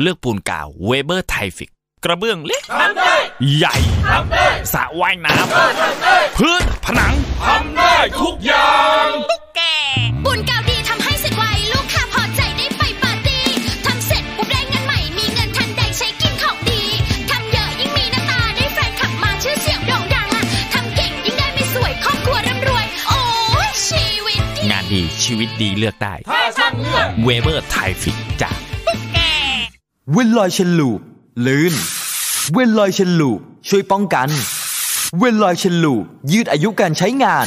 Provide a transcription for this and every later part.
เลือกปูนกาวเวเบอร์ไทฟิก กระเบื้องเล็กทำได้ใหญ่ทำได้สระว่ายน้ทำได้ำพื้นผนังทำได้ทุกอย่างแกบุญกาวดีทำให้เสร็จไวลูกค้าพอใจได้ไปปาร์ตี้ทำเสร็จปุ๊บได้เงินใหม่มีเงินทันใดใช้กินของดีทำเยอะยิ่งมีน้ำตาได้แฟนขับมาชื่อเสียงโด่งดังอะทำเก่งยิ่งได้ไม่สวยครอบครัวร่ำรวย โอ้ยชีวิตดีงานดีชีวิตดีเลือกได้ถ้าช่างเลือกเวเบอร์ไทฟิกจาก เวนลอย Chain Lube ลื่น เวนลอย Chain Lube ช่วยป้องกัน เวนลอย Chain Lube ยืดอายุการใช้งาน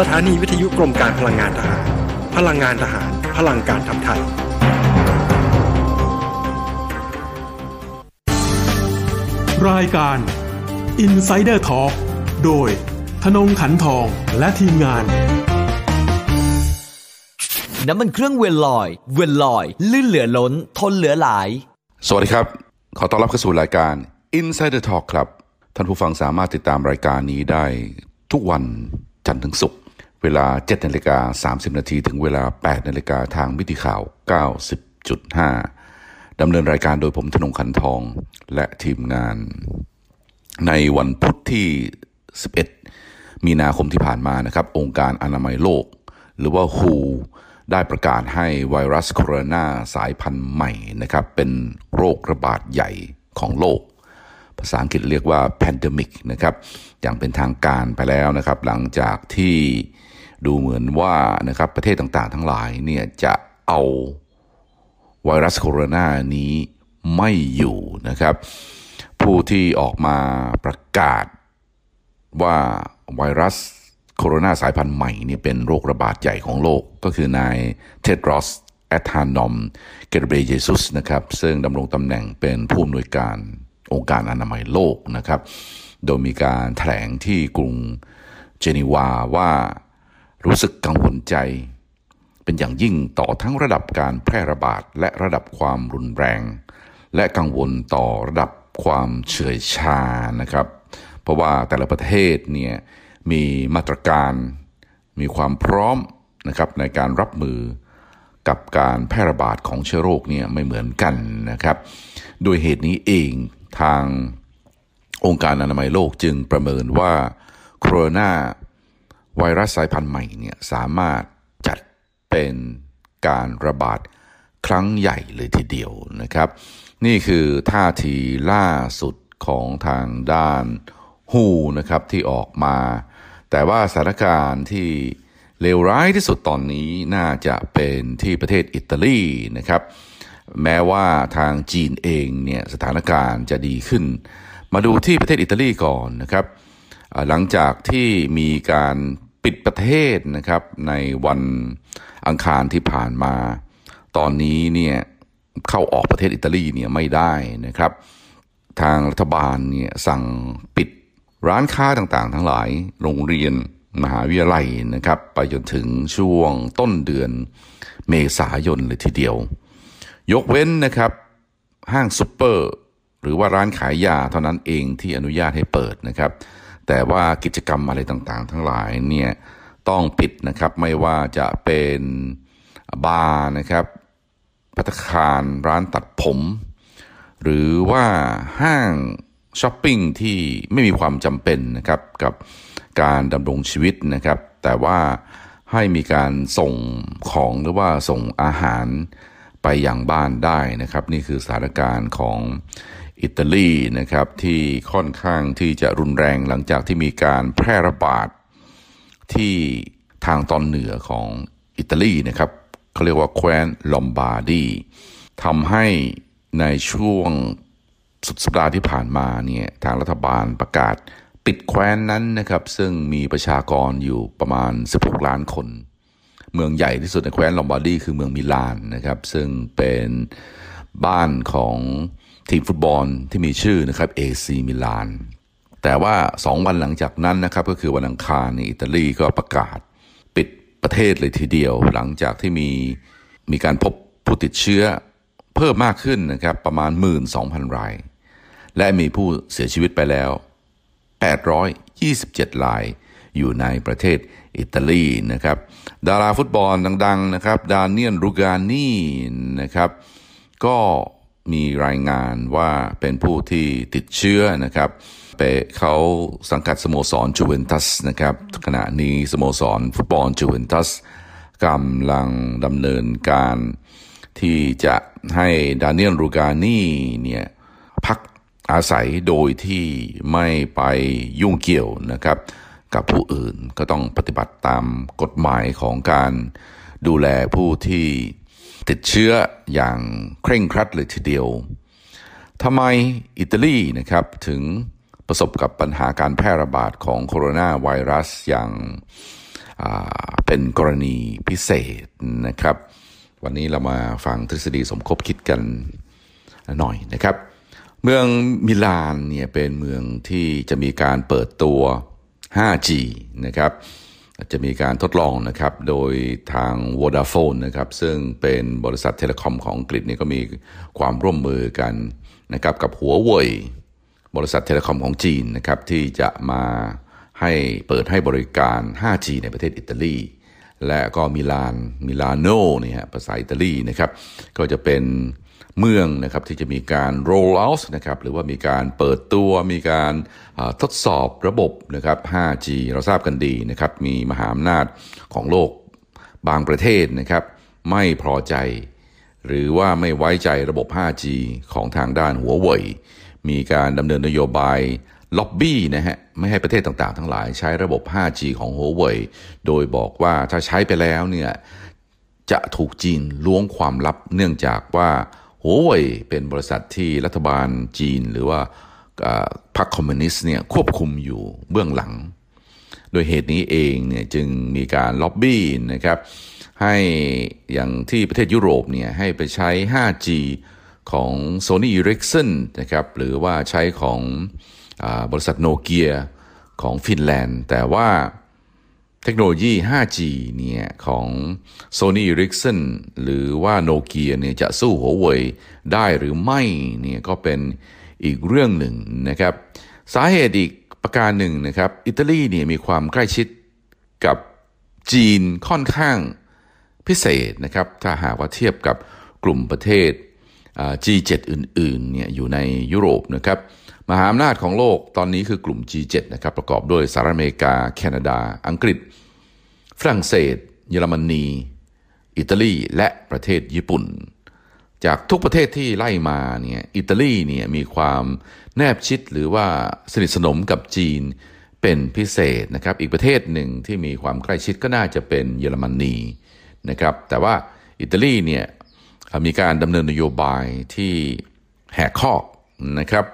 สถานีวิทยุกรมการพลังงานทหาร พลังงานทหาร พลังการทำไทย รายการ Insider Talk โดยธนงขันทองและทีมงาน น้ำมันเครื่องเวนลอย เวนลอย ลื่นเหลือล้น ทนเหลือหลาย สวัสดีครับ ขอต้อนรับเข้าสู่รายการ Insider Talk ครับ ท่านผู้ฟังสามารถติดตามรายการนี้ได้ทุกวันจันทร์ถึงศุกร์ เวลา 7นาฬิกา30 นาทีถึงเวลา 8นาฬิกาทางมิติข่าว 90.5 ดำเนินรายการโดยผมธนงขันทองและทีมงาน ในวันพุธที่ 11 มีนาคมที่ผ่านมานะครับ องค์การอนามัยโลก หรือว่า WHO ได้ประกาศให้ไวรัสโคโรนาสายพันธุ์ใหม่นะครับ เป็นโรคระบาดใหญ่ของโลก ภาษาอังกฤษเรียกว่า pandemic นะครับอย่างเป็นทางการไปแล้วนะครับ หลังจากที่ดูเหมือนว่านะครับประเทศต่างๆ ทั้งหลายเนี่ยจะเอาไวรัสโคโรนานี้ไม่อยู่นะครับ ผู้ที่ออกมาประกาศว่าไวรัสโคโรนาสายพันธุ์ใหม่เนี่ยเป็นโรคระบาดใหญ่ของโลกก็คือนายเทดรอสแอธานอมเกเบเยซุสนะครับ ซึ่งดำรงตำแหน่งเป็นผู้อำนวยการ องค์การอนามัยโลกนะครับ โดยมีการแถลงที่กรุงเจนีวาว่ารู้สึกกังวลใจ เป็นอย่างยิ่งต่อทั้งระดับการแพร่ระบาดและระดับความรุนแรง และกังวลต่อระดับความเฉื่อยชานะครับ เพราะว่าแต่ละประเทศเนี่ยมีมาตรการมีความพร้อมนะครับในการรับมือกับการแพร่ระบาดของเชื้อโรคเนี่ยไม่เหมือนกันนะครับ โดยเหตุนี้เอง ทางองค์การอนามัยโลกจึงประเมินว่าโคโรนาไวรัสสายพันธุ์ใหม่เนี่ยสามารถจัดเป็นการระบาดครั้งใหญ่เลยทีเดียวนะครับ นี่คือท่าทีล่าสุดของทางด้านฮูนะครับที่ออกมา แต่ว่าสถานการณ์ที่เลวร้ายที่สุดตอนนี้น่าจะเป็นที่ประเทศอิตาลีนะครับ แม้ว่าทางจีนเองเนี่ยสถานการณ์จะดีขึ้น มาดูที่ประเทศอิตาลีก่อนนะครับ หลังจากที่มีการปิดประเทศนะครับในวันอังคารที่ผ่านมา ตอนนี้เนี่ยเข้าออกประเทศอิตาลีเนี่ยไม่ได้นะครับ ทางรัฐบาลเนี่ยสั่งปิดร้านค้าต่างๆ ทั้งหลายโรงเรียนมหาวิทยาลัยนะครับ ไปจนถึงช่วงต้นเดือนเมษายนเลยทีเดียว ยกเว้นนะครับห้างซุปเปอร์หรือว่าร้านขายยาเท่านั้นเองที่อนุญาตให้เปิดนะครับ แต่ว่ากิจกรรมอะไรต่างๆ ทั้งหลายเนี่ยต้องปิดนะครับไม่ว่าจะเป็นบาร์นะครับพัตตาคารร้านตัดผม หรือว่าห้างช้อปปิ้งที่ไม่มีความจำเป็นนะครับกับการดำรงชีวิตนะครับ แต่ว่าให้มีการส่งของหรือว่าส่งอาหาร ไปอย่างบ้านได้นะครับ นี่คือสถานการณ์ของอิตาลีนะครับที่ค่อนข้างที่จะรุนแรงหลังจากที่มีการแพร่ระบาดที่ทางตอนเหนือของอิตาลีนะครับเขาเรียกว่าแคว้นลอมบาร์ดีทำให้ในช่วงสุดสัปดาห์ที่ผ่านมาเนี่ยทางรัฐบาลประกาศปิดแคว้นนั้นนะครับ ซึ่งมีประชากรอยู่ประมาณ 16 ล้านคน เมืองใหญ่ที่สุดในแคว้นลอมบาร์ดีคือเมืองมิลานนะครับ ซึ่งเป็นบ้านของทีมฟุตบอลที่มีชื่อนะครับเอซีมิลาน แต่ว่าสองวันหลังจากนั้นนะครับ ก็คือวันอังคารในอิตาลีก็ประกาศปิดประเทศเลยทีเดียว หลังจากที่มีมีการพบผู้ติดเชื้อเพิ่มมากขึ้นนะครับ ประมาณ 12,000 ราย และมีผู้เสียชีวิตไปแล้ว 827ราย อยู่ในประเทศอิตาลีนะครับ ดาราฟุตบอลดังๆนะครับ ดานเนียนรูกานีนะครับ ก็มีรายงานว่าเป็นผู้ที่ติดเชื้อนะครับไปเขาสังกัดสโมสรจูเวนตัสนะครับ ขณะนี้สโมสรฟุตบอลจูเวนตัสกำลังดำเนินการที่จะให้ดาเนียลรูกานีเนี่ยพักอาศัยโดยที่ไม่ไปยุ่งเกี่ยวนะครับ กับผู้อื่น ก็ต้องปฏิบัติตามกฎหมายของการดูแลผู้ที่ติดเชื้ออย่างเคร่งครัดเลยทีเดียวทำไมอิตาลีนะครับถึงประสบกับปัญหาการแพร่ระบาดของโคโรนาไวรัสอย่างเป็นกรณีพิเศษนะครับ วันนี้เรามาฟังทฤษฎีสมคบคิดกันหน่อยนะครับ เมืองมิลานเนี่ยเป็นเมืองที่จะมีการเปิดตัว 5G นะครับจะมีการทดลองนะครับโดยทาง Vodafone นะครับซึ่งเป็นบริษัทเทเลคอมของอังกฤษนี่ก็มีความร่วมมือกันนะครับกับหัวเว่ยบริษัทเทเลคอมของจีนนะครับที่จะมาให้เปิดให้บริการ 5G ในประเทศอิตาลี และก็มิลานมิลานโนเนี่ยภาษาอิตาลีนะครับก็จะเป็น เมืองนะครับที่จะมีการ roll out นะครับหรือว่ามีการเปิดตัวมีการทดสอบระบบนะครับ 5G เราทราบกันดีนะครับมีมหาอำนาจของโลกบางประเทศนะครับ ไม่พอใจ หรือว่าไม่ไว้ใจระบบ 5G ของทางด้านหัวเว่ยมีการดำเนินนโยบายล็อบบี้นะฮะไม่ให้ประเทศต่างๆ ทั้งหลายใช้ระบบ 5G ของหัวเว่ยโดยบอกว่าถ้าใช้ไปแล้วเนี่ยจะถูกจีนล้วงความลับเนื่องจากว่า หัวเว่ยเป็นบริษัทที่รัฐบาลจีน หรือว่าพรรคคอมมิวนิสต์เนี่ยควบคุมอยู่เบื้องหลัง โดยเหตุนี้เองเนี่ยจึงมีการล็อบบี้นะครับให้อย่างที่ประเทศยุโรปเนี่ยให้ไปใช้ 5G ของ Sony Ericsson นะครับหรือว่าใช้ของอบริษัทโนเกียของฟินแลนด์ แต่ว่า เทคโนโลยี 5G เนี่ยของ Sony Ericsson หรือว่าโนเกียเนี่ยจะสู้หัวเว่ยได้หรือไม่เนี่ยก็เป็นอีกเรื่องหนึ่งนะครับ สาเหตุอีกประการหนึ่งนะครับ อิตาลีเนี่ยมีความใกล้ชิดกับจีนค่อนข้างพิเศษนะครับ ถ้าหากว่าเทียบกับกลุ่มประเทศ G7 อื่นๆเนี่ยอยู่ในยุโรปนะครับ มหาอำนาจของโลกตอนนี้คือกลุ่ม G7 นะครับประกอบด้วยสหรัฐอเมริกา แคนาดา อังกฤษ ฝรั่งเศส เยอรมนี อิตาลีและประเทศญี่ปุ่น จากทุกประเทศที่ไล่มาเนี่ยอิตาลีเนี่ยมีความแนบชิดหรือว่าสนิทสนมกับจีนเป็นพิเศษนะครับอีกประเทศหนึ่งที่มีความใกล้ชิดก็น่าจะเป็นเยอรมนีนะครับแต่ว่าอิตาลีเนี่ยมีการดำเนินนโยบายที่แหกข้อนะครับ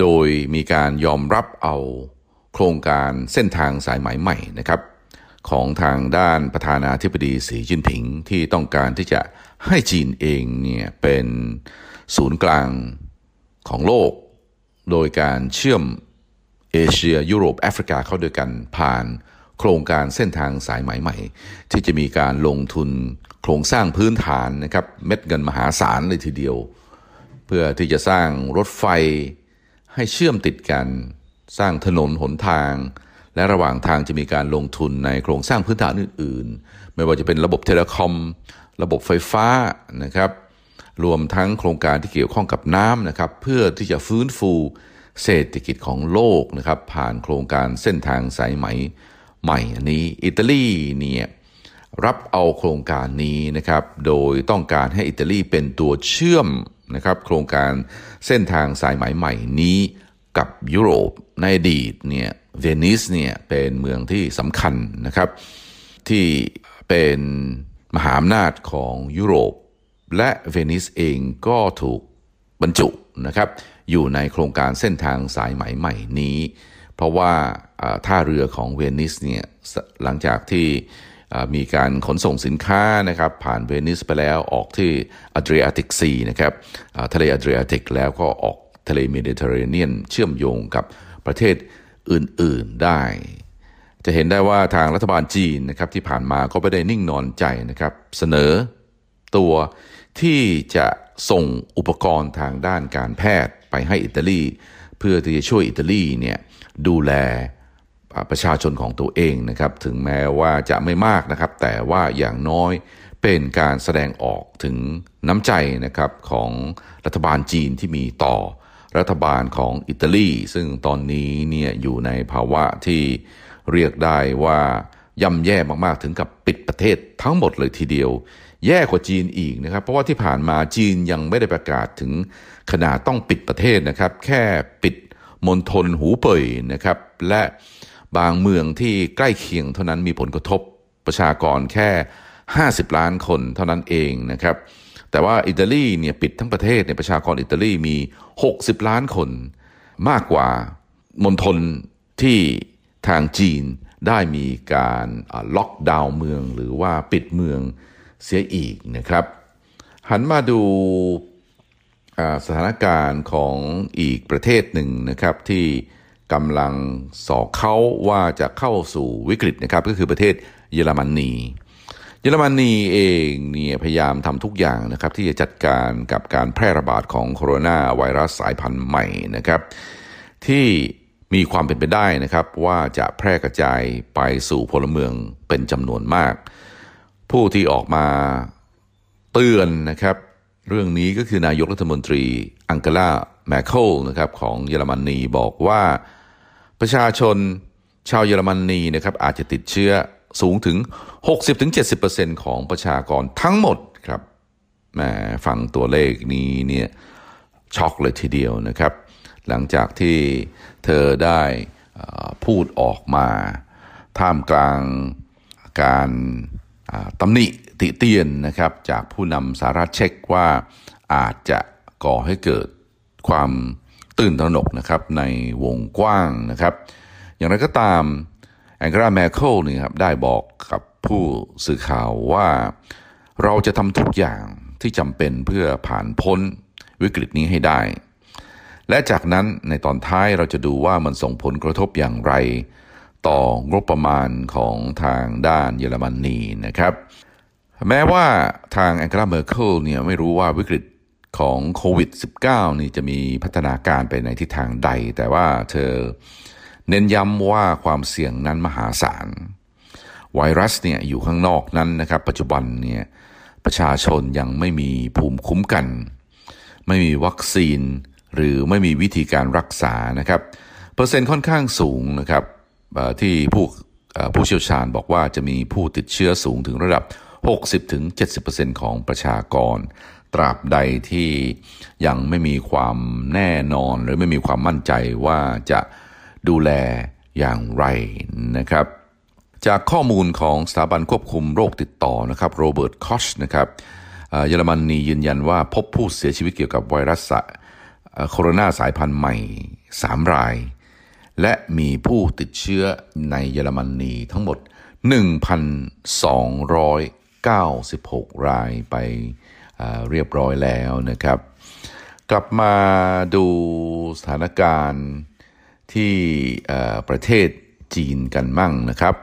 โดยมีการยอมรับเอาโครงการเส้นทางสายไหมใหม่นะครับ ของทางด้านประธานาธิบดีสีจิ้นผิงที่ต้องการที่จะให้จีนเองเนี่ยเป็นศูนย์กลางของโลก โดยการเชื่อมเอเชียยุโรปแอฟริกาเข้าด้วยกันผ่านโครงการเส้นทางสายไหมใหม่ ที่จะมีการลงทุนโครงสร้างพื้นฐานนะครับเม็ดเงินมหาศาลเลยทีเดียว เพื่อที่จะสร้างรถไฟ ให้เชื่อมติดกัน สร้างถนนหนทาง และระหว่างทางจะมีการลงทุนในโครงสร้างพื้นฐานอื่น ๆ ไม่ว่าจะเป็นระบบเทเลคอม ระบบไฟฟ้านะครับรวมทั้งโครงการที่เกี่ยวข้องกับน้ำนะครับเพื่อที่จะฟื้นฟูเศรษฐกิจของโลกนะครับผ่านโครงการเส้นทางสายไหมใหม่อันนี้อิตาลีเนี่ยรับเอาโครงการนี้นะครับโดยต้องการให้อิตาลีเป็นตัวเชื่อม นะครับโครงการเส้นทางสายไหมใหม่นี้กับยุโรปในอดีตเนี่ยเวนิสเนี่ยเป็นเมืองที่สำคัญนะครับ ที่เป็นมหาอำนาจของยุโรป และเวนิสเองก็ถูกบรรจุนะครับอยู่ในโครงการเส้นทางสายไหมใหม่นี้ เพราะว่าท่าเรือของเวนิสเนี่ยหลังจากที่ มีการขนส่งสินค้านะครับผ่านเวนิสไปแล้วออกที่ Adriatic Sea นะครับทะเลอัดรียติกแล้วก็ออกทะเลเมดิเตอร์เรเนียนเชื่อมโยงกับประเทศอื่นๆได้ จะเห็นได้ว่าทางรัฐบาลจีนนะครับที่ผ่านมาก็ไม่ได้นิ่งนอนใจนะครับเสนอตัวที่จะส่งอุปกรณ์ทางด้านการแพทย์ไปให้อิตาลี เพื่อที่จะช่วยอิตาลีเนี่ยดูแล ประชาชนของตัวเองนะครับ ถึงแม้ว่าจะไม่มากนะครับ แต่ว่าอย่างน้อยเป็นการแสดงออกถึงน้ำใจนะครับของรัฐบาลจีนที่มีต่อรัฐบาลของอิตาลี ซึ่งตอนนี้เนี่ยอยู่ในภาวะที่เรียกได้ว่าย่ำแย่มากๆถึงกับปิดประเทศทั้งหมดเลยทีเดียว แย่กว่าจีนอีกนะครับ เพราะว่าที่ผ่านมาจีนยังไม่ได้ประกาศถึงขนาดต้องปิดประเทศนะครับ แค่ปิดมณฑลหูเป่ยนะครับ และ บางเมืองที่ใกล้เคียงเท่านั้นมีผลกระทบประชากรแค่ 50 ล้านคนเท่านั้นเองนะครับ แต่ว่าอิตาลีเนี่ยปิดทั้งประเทศเนี่ยประชากรอิตาลีมี 60 ล้านคน มากกว่ามณฑลที่ทางจีนได้มีการล็อกดาวน์เมืองหรือว่าปิดเมืองเสียอีกนะครับ หันมาดูสถานการณ์ของอีกประเทศหนึ่งนะครับที่ กำลังสอกเขาว่าจะเข้าสู่วิกฤตนะครับก็คือประเทศเยอรมนีเยอรมนีเองเนี่ยพยายามทำทุกอย่างนะครับที่จะจัดการกับการแพร่ระบาดของโคโรนาไวรัสสายพันธุ์ใหม่นะครับที่มีความเป็นไปได้นะครับว่าจะแพร่กระจายไปสู่พลเมืองเป็นจำนวนมาก ผู้ที่ออกมาเตือนนะครับ เรื่องนี้ก็คือนายกรัฐมนตรีอังเกลาแมคเคิลนะครับของเยอรมนีบอกว่า ประชาชนชาวเยอรมนีนะครับอาจจะติดเชื้อสูงถึง 60-70%ของประชากรทั้งหมดครับแหมฟังตัวเลขนี้เนี่ยช็อกเลยทีเดียวนะครับ หลังจากที่เธอได้พูดออกมา ท่ามกลางการตำหนิติเตียนนะครับ จากผู้นำสหรัฐเช็กว่าอาจจะก่อให้เกิดความ ตื่นตระหนกนะครับในวงกว้างนะครับ อย่างไรก็ตามแองเกลาแมคเคิลนี่ครับได้บอกกับผู้สื่อข่าวว่าเราจะทำทุกอย่างที่จำเป็นเพื่อผ่านพ้นวิกฤตนี้ให้ได้ และจากนั้นในตอนท้ายเราจะดูว่ามันส่งผลกระทบอย่างไร ต่องบประมาณของทางด้านเยอรมนีนะครับ แม้ว่าทางแองเกลาเมอร์เคิลเนี่ยไม่รู้ว่าวิกฤต ของโควิด -19 นี่จะมีพัฒนาการไปในทิศทางใด แต่ว่าเธอเน้นย้ำว่าความเสี่ยงนั้นมหาศาล ไวรัสเนี่ยอยู่ข้างนอกนั้นนะครับ ปัจจุบันเนี่ยประชาชนยังไม่มีภูมิคุ้มกัน ไม่มีวัคซีน หรือไม่มีวิธีการรักษานะครับ เปอร์เซ็นต์ค่อนข้างสูงนะครับที่ผู้ผู้เชี่ยวชาญบอกว่าจะมีผู้ติดเชื้อสูงถึงระดับ 60-70%ของประชากร ตราบใดที่ยังไม่มีความแน่นอนหรือไม่มีความมั่นใจว่าจะดูแลอย่างไรนะครับ จากข้อมูลของสถาบันควบคุมโรคติดต่อนะครับโรเบิร์ตคอชนะครับเยอรมนียืนยันว่าพบผู้เสียชีวิตเกี่ยวกับไวรัสโคโรนาสายพันธุ์ใหม่ 3 ราย และมีผู้ติดเชื้อในเยอรมนีทั้งหมด 1,296 รายไป เรียบร้อยแล้วนะครับ กลับมาดูสถานการณ์ที่ประเทศจีนกันมั่งนะครับ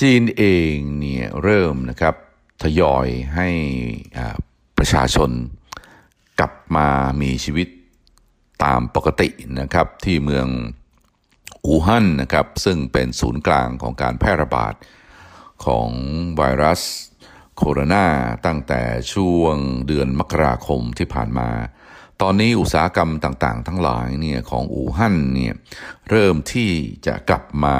จีนเองเนี่ยเริ่มนะครับทยอยให้ประชาชนกลับมามีชีวิตตามปกตินะครับที่เมืองอู่ฮั่นนะครับซึ่งเป็นศูนย์กลางของการแพร่ระบาดของไวรัส โคโรนาตั้งแต่ช่วงเดือนมกราคมที่ผ่านมา ตอนนี้อุตสาหกรรมต่างๆ ทั้งหลายเนี่ยของอู่ฮั่นเนี่ยเริ่มที่จะกลับมา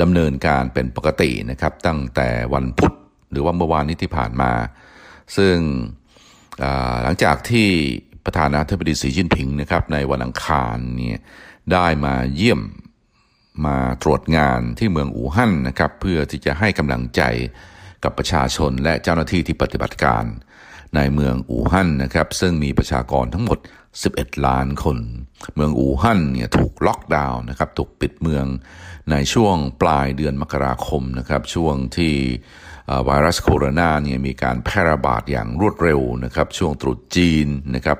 ดำเนินการเป็นปกตินะครับ ตั้งแต่วันพุธหรือว่าเมื่อวานนี้ที่ผ่านมา ซึ่งหลังจากที่ประธานาธิบดีสีจิ้นผิงนะครับในวันอังคารเนี่ยได้มาเยี่ยมมาตรวจงานที่เมืองอู่ฮั่นนะครับ เพื่อที่จะให้กำลังใจ กับประชาชนและเจ้าหน้าที่ที่ปฏิบัติการในเมืองอู่ฮั่นนะครับซึ่งมีประชากรทั้งหมด 11 ล้านคน เมืองอู่ฮั่นเนี่ยถูกล็อกดาวน์นะครับถูกปิดเมืองในช่วงปลายเดือนมกราคมนะครับช่วงที่ไวรัสโคโรนาเนี่ยมีการแพร่ระบาดอย่างรวดเร็วนะครับช่วงตรุษจีนนะครับ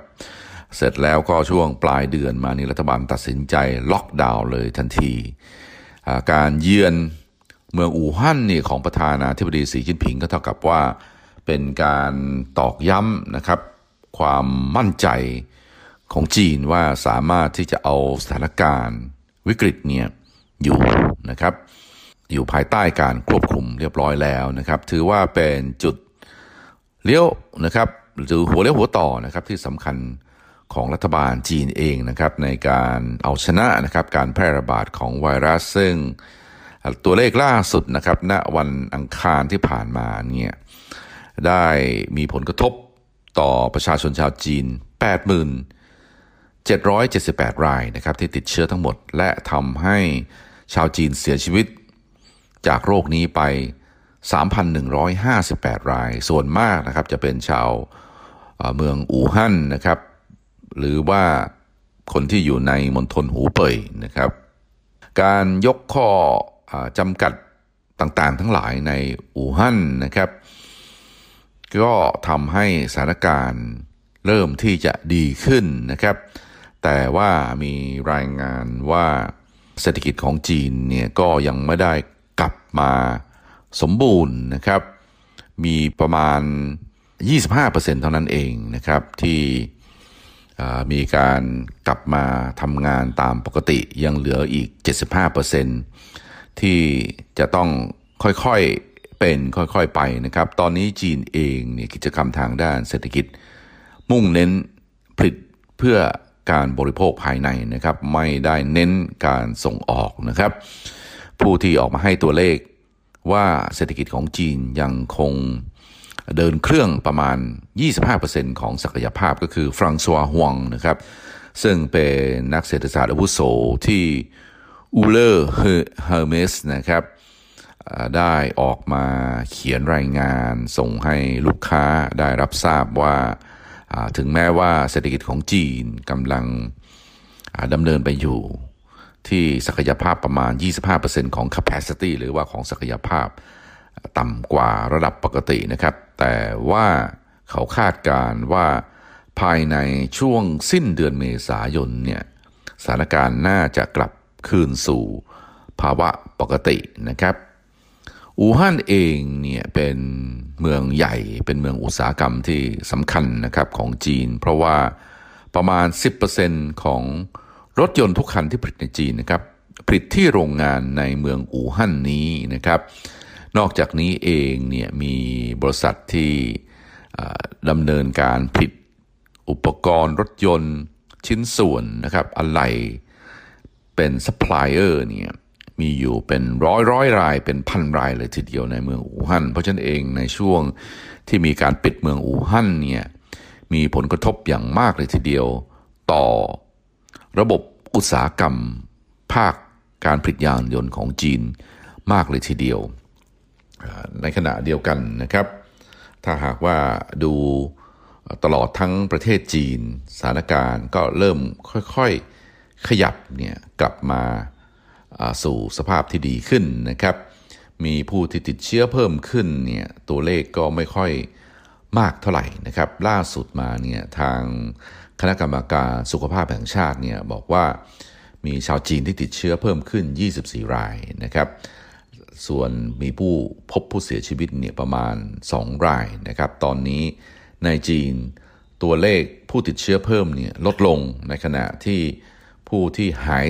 เสร็จแล้วก็ช่วงปลายเดือนมานี่รัฐบาลตัดสินใจล็อกดาวน์เลยทันที การเยือน เมืองอู่ฮั่นนี่ของประธานาธิบดีสีจิ้นผิงก็เท่ากับว่าเป็นการตอกย้ำนะครับ ความมั่นใจของจีนว่าสามารถที่จะเอาสถานการณ์วิกฤตเนี่ยอยู่นะครับ อยู่ภายใต้การควบคุมเรียบร้อยแล้วนะครับ ถือว่าเป็นจุดเลี้ยวนะครับหรือหัวเลี้ยวหัวต่อนะครับที่สำคัญของรัฐบาลจีนเองนะครับในการเอาชนะนะครับการแพร่ระบาดของไวรัสซึ่ง ตัวเลขล่าสุดนะครับณวันอังคารที่ผ่านมาเนี่ยได้มีผลกระทบต่อประชาชนชาวจีน 8,778 รายนะครับที่ติดเชื้อทั้งหมด และทำให้ชาวจีนเสียชีวิต จากโรคนี้ไป 3,158 ราย ส่วนมากนะครับจะเป็นชาวเมืองอู่ฮั่นนะครับ หรือว่าคนที่อยู่ในมณฑลหูเป่ยนะครับ การยกข้อ จำกัดต่างๆ ทั้งหลายในอู่ฮั่นนะครับ ก็ทำให้สถานการณ์เริ่มที่จะดีขึ้นนะครับ แต่ว่ามีรายงานว่าเศรษฐกิจของจีนเนี่ยก็ยังไม่ได้กลับมาสมบูรณ์นะครับ มีประมาณ 25%เท่านั้นเองนะครับที่มีการกลับมาทำงานตามปกติยังเหลืออีก 75% ที่จะต้องค่อยๆเป็นค่อยๆไปนะครับ ตอนนี้จีนเองเนี่ยกิจกรรมทางด้านเศรษฐกิจ มุ่งเน้นผลิตเพื่อการบริโภคภายในนะครับ ไม่ได้เน้นการส่งออกนะครับ ผู้ที่ออกมาให้ตัวเลขว่าเศรษฐกิจของจีนยังคงเดินเครื่องประมาณ 25%ของศักยภาพก็คือฟรังซัวฮวงนะครับ ซึ่งเป็นนักเศรษฐศาสตร์อาวุโสที่ Euler Hermes นะครับได้ออกมาเขียนรายงานส่งให้ลูกค้าได้รับทราบว่า ถึงแม้ว่าเศรษฐกิจของจีนกำลังดำเนินไปอยู่ที่ศักยภาพประมาณ 25%ของ capacity หรือว่าของศักยภาพต่ำกว่าระดับปกตินะครับ แต่ว่าเขาคาดการว่าภายในช่วงสิ้นเดือนเมษายนเนี่ยสถานการณ์น่าจะกลับ คืนสู่ภาวะปกตินะครับ อู่ฮั่นเองเนี่ยเป็นเมืองใหญ่เป็นเมืองอุตสาหกรรมที่สำคัญนะครับของจีน เพราะว่าประมาณ 10%ของรถยนต์ทุกคันที่ผลิตในจีนนะครับผลิตที่โรงงานในเมืองอู่ฮั่นนี้นะครับ นอกจากนี้เองเนี่ยมีบริษัทที่ดำเนินการผลิตอุปกรณ์รถยนต์ชิ้นส่วนนะครับอะไร เป็นซัพพลายเออร์เนี่ยมีอยู่เป็นร้อยร้อยรายเป็นพันรายเลยทีเดียวในเมืองอู่ฮั่นเพราะฉะนั้นเองในช่วงที่มีการปิดเมืองอู่ฮั่นเนี่ยมีผลกระทบอย่างมากเลยทีเดียวต่อระบบอุตสาหกรรม ภาคการผลิตยานยนต์ของจีนมากเลยทีเดียว ในขณะเดียวกันนะครับ ถ้าหากว่าดูตลอดทั้งประเทศจีนสถานการณ์ก็เริ่มค่อยๆ ขยับเนี่ยกลับมาสู่สภาพที่ดีขึ้นนะครับ มีผู้ที่ติดเชื้อเพิ่มขึ้นเนี่ยตัวเลขก็ไม่ค่อยมากเท่าไหร่นะครับ ล่าสุดมาเนี่ยทางคณะกรรมการสุขภาพแห่งชาติเนี่ยบอกว่ามีชาวจีนที่ติดเชื้อเพิ่มขึ้น 24 รายนะครับ ส่วนมีผู้พบผู้เสียชีวิตเนี่ยประมาณ 2 รายนะครับ ตอนนี้ในจีนตัวเลขผู้ติดเชื้อเพิ่มเนี่ยลดลงในขณะที่ ผู้ที่หาย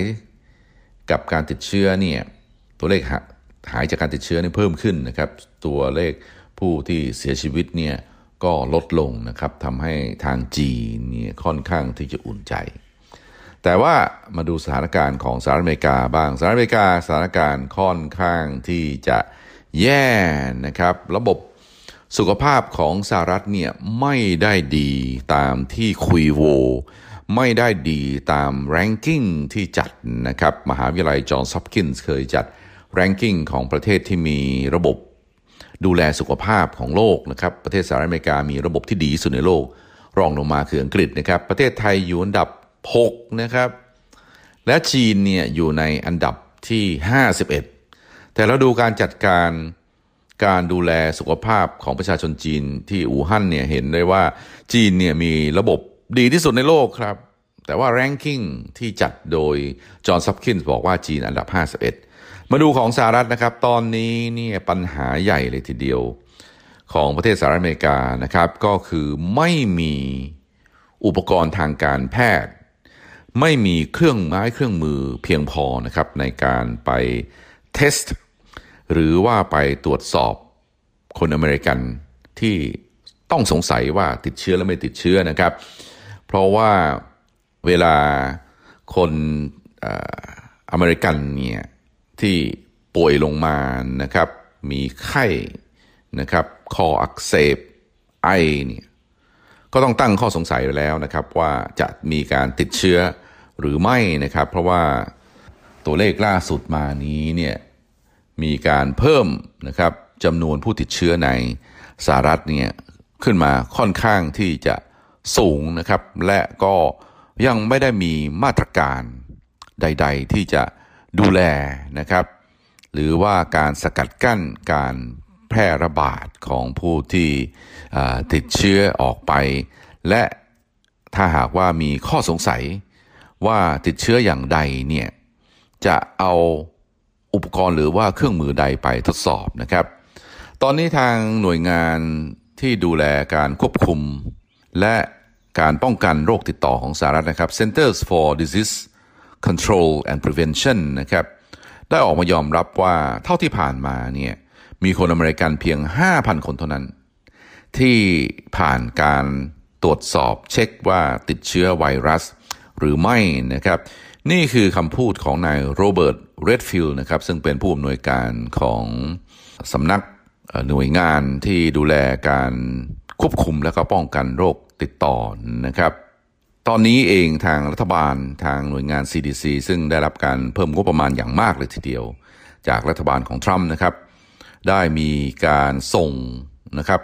กับการติดเชื้อเนี่ยตัวเลขหายจากการติดเชื้อนี่เพิ่มขึ้นนะครับ ตัวเลขผู้ที่เสียชีวิตเนี่ยก็ลดลงนะครับทำให้ทางจีนเนี่ยค่อนข้างที่จะอุ่นใจ แต่ว่ามาดูสถานการณ์ของสหรัฐอเมริกาบ้างสหรัฐอเมริกาสถานการณ์ค่อนข้างที่จะแย่นะครับ ระบบสุขภาพของสหรัฐเนี่ยไม่ได้ดีตามที่คุยโว ไม่ได้ดีตาม ranking ที่จัดนะครับมหาวิทยาลัยจอห์นส์ฮอปกินส์เคยจัด ranking ของประเทศที่มีระบบดูแลสุขภาพของโลกนะครับประเทศสหรัฐอเมริกามีระบบที่ดีสุดในโลก รองลงมาคืออังกฤษนะครับประเทศไทยอยู่อันดับ 6 นะครับ และจีนเนี่ยอยู่ในอันดับที่ 51 แต่เราดูการจัดการการดูแลสุขภาพของประชาชนจีนที่อู่ฮั่นเนี่ยเห็นได้ว่าจีนเนี่ยมีระบบ ดีที่สุดในโลกครับ แต่ว่า ranking ที่จัดโดยจอห์นซับคินส์บอกว่าจีนอันดับ 51 มาดูของสหรัฐนะครับ ตอนนี้เนี่ยปัญหาใหญ่เลยทีเดียวของประเทศสหรัฐอเมริกานะครับ ก็คือไม่มีอุปกรณ์ทางการแพทย์ ไม่มีเครื่องไม้เครื่องมือเพียงพอนะครับในการไปเทสต์หรือว่าไปตรวจสอบคนอเมริกันที่ต้องสงสัยว่าติดเชื้อและไม่ติดเชื้อนะครับ เพราะว่าเวลาคนอเมริกันเนี่ยที่ป่วยลงมานะครับ มีไข้นะครับคออักเสบไอเนี่ยก็ต้องตั้งข้อสงสัยไว้แล้วนะครับ ว่าจะมีการติดเชื้อหรือไม่นะครับ เพราะว่าตัวเลขล่าสุดมานี้เนี่ยมีการเพิ่มนะครับจำนวนผู้ติดเชื้อในสหรัฐเนี่ยขึ้นมาค่อนข้างที่จะ สูงนะครับ และก็ยังไม่ได้มีมาตรการใด ๆ ที่จะดูแลนะครับ หรือว่าการสกัดกั้นการแพร่ระบาดของผู้ที่ติดเชื้อออกไป และถ้าหากว่ามีข้อสงสัยว่าติดเชื้ออย่างใดเนี่ยจะเอาอุปกรณ์หรือว่าเครื่องมือใดไปทดสอบนะครับ ตอนนี้ทางหน่วยงานที่ดูแลการควบคุม และการป้องกันโรคติดต่อของสหรัฐนะครับ Centers for Disease Control and Prevention นะครับได้ออกมายอมรับว่าเท่าที่ผ่านมาเนี่ยมีคนอเมริกันเพียง 5,000 คนเท่านั้น ที่ผ่านการตรวจสอบเช็คว่าติดเชื้อไวรัสหรือไม่นะครับ นี่คือคำพูดของนายโรเบิร์ตเรดฟิลด์นะครับ ซึ่งเป็นผู้อำนวยการของสำนักหน่วยงานที่ดูแลการ ควบคุมและก็ป้องกันโรคติดต่อนะครับ ตอนนี้เองทางรัฐบาลทางหน่วยงาน CDC ซึ่งได้รับการเพิ่มงบประมาณอย่างมากเลยทีเดียว จากรัฐบาลของทรัมป์นะครับ ได้มีการส่งนะครับ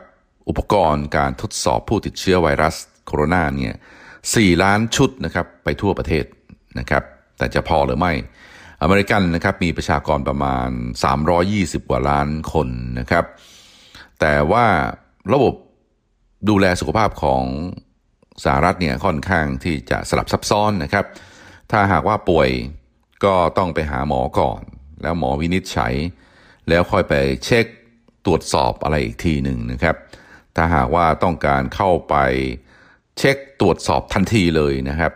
อุปกรณ์การทดสอบผู้ติดเชื้อไวรัสโคโรนาเนี่ย4ล้านชุดนะครับไปทั่วประเทศนะครับ แต่จะพอหรือไม่ อเมริกันนะครับมีประชากรประมาณ 320 กว่าล้านคนนะครับ แต่ว่าระบบ ดูแลสุขภาพของสหรัฐเนี่ยค่อนข้างที่จะสลับซับซ้อนนะครับ ถ้าหากว่าป่วยก็ต้องไปหาหมอก่อน แล้วหมอวินิจฉัย แล้วค่อยไปเช็คตรวจสอบอะไรอีกทีหนึ่งนะครับ ถ้าหากว่าต้องการเข้าไปเช็คตรวจสอบทันทีเลยนะครับ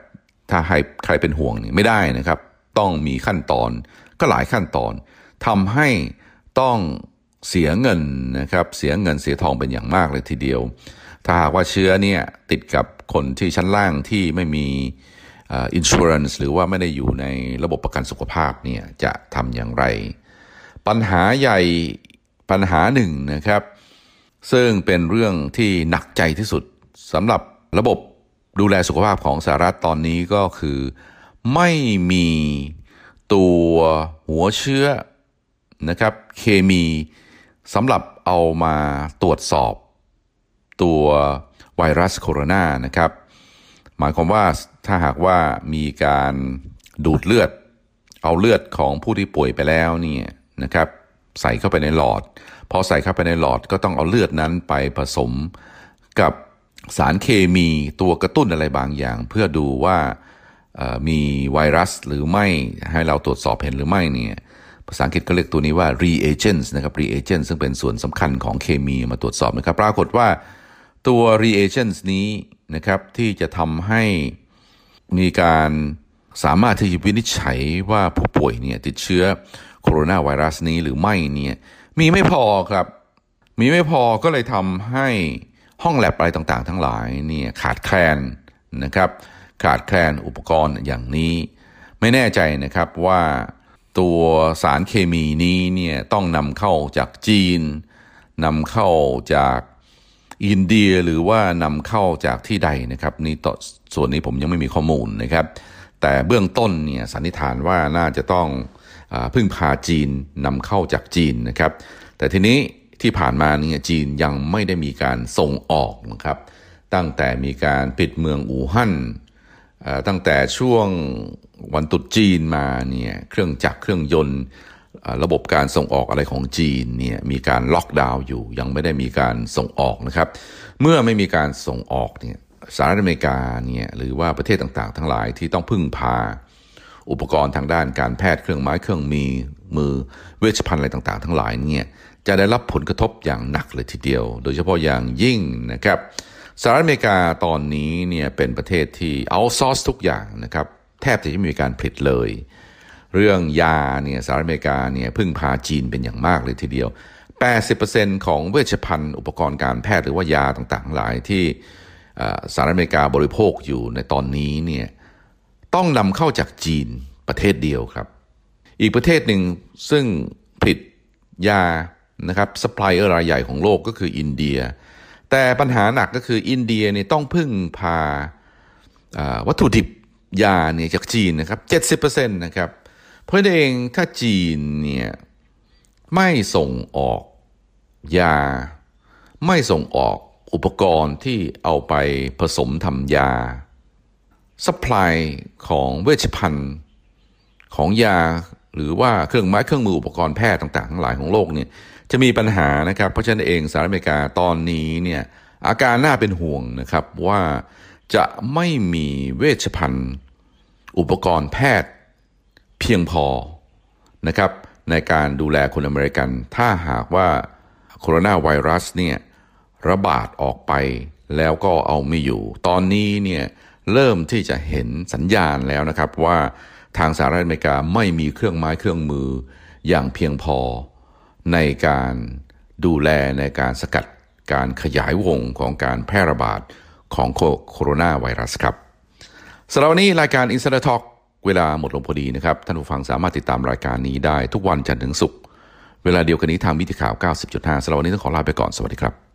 ถ้าใครใครเป็นห่วงนี่ไม่ได้นะครับ ต้องมีขั้นตอนก็หลายขั้นตอนทำให้ต้องเสียเงินนะครับ เสียเงินเสียทองเป็นอย่างมากเลยทีเดียว ถ้าหากว่าเชื้อเนี่ยติดกับคนที่ชั้นล่างที่ไม่มีอินชูรันส์หรือว่าไม่ได้อยู่ในระบบประกันสุขภาพเนี่ยจะทำอย่างไร ปัญหาใหญ่ปัญหาหนึ่งนะครับ ซึ่งเป็นเรื่องที่หนักใจที่สุดสำหรับระบบดูแลสุขภาพของสหรัฐตอนนี้ก็คือ ไม่มีตัวหัวเชื้อนะครับเคมีสำหรับเอามาตรวจสอบ ตัวไวรัสโคโรนานะครับ หมายความว่าถ้าหากว่ามีการดูดเลือด เอาเลือดของผู้ที่ป่วยไปแล้วเนี่ยนะครับ ใส่เข้าไปในหลอดพอใส่เข้าไปในหลอดก็ต้องเอาเลือดนั้นไปผสมกับสารเคมีตัวกระตุ้นอะไรบางอย่าง เพื่อดูว่ามีไวรัสหรือไม่ให้เราตรวจสอบเห็นหรือไม่เนี่ยภาษาอังกฤษก็เรียกตัวนี้ว่า reagents นะครับ reagents ซึ่งเป็นส่วนสำคัญของเคมีมาตรวจสอบนะครับ ปรากฏว่า ตัว reagents นี้นะครับที่จะทำให้มีการสามารถที่จะวินิจฉัยว่าผู้ป่วยเนี่ยติดเชื้อโคโรนาไวรัสนี้หรือไม่เนี่ยมีไม่พอครับ มีไม่พอก็เลยทำให้ห้องแลบอะไรต่างๆ ทั้งหลายเนี่ยขาดแคลนนะครับขาดแคลนอุปกรณ์อย่างนี้ ไม่แน่ใจนะครับว่าตัวสารเคมีนี้เนี่ยต้องนำเข้าจากจีนนำเข้าจาก อินเดียหรือว่านำเข้าจากที่ใดนะครับนี่ต่อส่วนนี้ผมยังไม่มีข้อมูลนะครับ แต่เบื้องต้นเนี่ยสันนิษฐานว่าน่าจะต้องอพึ่งพาจีนนำเข้าจากจีนนะครับ แต่ทีนี้ที่ผ่านมาเนี่ยจีนยังไม่ได้มีการส่งออกนะครับ ตั้งแต่มีการปิดเมืองอู่ฮั่นตั้งแต่ช่วงวันตรุษจีนมาเนี่ยเครื่องจักรเครื่องยนต์ ระบบการส่งออกอะไรของจีนเนี่ยมีการล็อกดาวน์อยู่ ยังไม่ได้มีการส่งออกนะครับ เมื่อไม่มีการส่งออกเนี่ยสหรัฐอเมริกาเนี่ยหรือว่าประเทศต่างๆ ทั้งหลายที่ต้องพึ่งพา อุปกรณ์ทางด้านการแพทย์เครื่องไม้เครื่องมีมือเวชภัณฑ์อะไรต่างๆ ทั้งหลายเนี่ยจะได้รับผลกระทบอย่างหนักเลยทีเดียว โดยเฉพาะอย่างยิ่งนะครับสหรัฐอเมริกาตอนนี้เนี่ยเป็นประเทศที่เอาซอร์สทุกอย่างนะครับแทบจะไม่มีการผลิตเลย เรื่องยาเนี่ยสหรัฐอเมริกาเนี่ยพึ่งพาจีนเป็นอย่างมากเลยทีเดียว 80%ของเวชภัณฑ์อุปกรณ์การแพทย์หรือว่ายาต่างๆ หลายที่สหรัฐอเมริกาบริโภคอยู่ในตอนนี้เนี่ยต้องนำเข้าจากจีนประเทศเดียวครับ อีกประเทศหนึ่งซึ่งผลิตยานะครับซัพพลายเออร์รายใหญ่ของโลกก็คืออินเดีย แต่ปัญหาหนักก็คืออินเดียเนี่ยต้องพึ่งพาอ่าวัตถุดิบยาเนี่ยจากจีนนะครับ 70%นะครับ เพราะเองถ้าจีนเนี่ยไม่ส่งออกยา ไม่ส่งออกอุปกรณ์ที่เอาไปผสมทำยาสป라이ของเวชภัณฑ์ของยาหรือว่าเครื่องไม้เครื่องมืออุปกรณ์แพทย์ต่างๆทั้งหลายของโลกเนี่ยจะมีปัญหานะครับ เพราะฉะนั้นเองสหรัฐอเมริกาตอนนี้เนี่ยอาการน่าเป็นห่วงนะครับว่าจะไม่มีเวชภัณฑ์ อุปกรณ์แพทย์ เพียงพอนะครับในการดูแลคนอเมริกัน ถ้าหากว่าโคโรนาไวรัสเนี่ยระบาดออกไปแล้วก็เอาไม่อยู่ ตอนนี้เนี่ยเริ่มที่จะเห็นสัญญาณแล้วนะครับว่าทางสหรัฐอเมริกาไม่มีเครื่องไม้เครื่องมืออย่างเพียงพอในการดูแลในการสกัดการขยายวงของการแพร่ระบาดของโคโรนาไวรัสครับสำหรับวันนี้รายการ Insider Talk เวลาหมดลงพอดีนะครับ ท่านผู้ฟังสามารถติดตามรายการนี้ได้ทุกวันจันทร์ถึงศุกร์เวลาเดียวกันนี้ทางวิทยข่าว 90.5สำหรับวันนี้ต้องขอลาไปก่อนสวัสดีครับ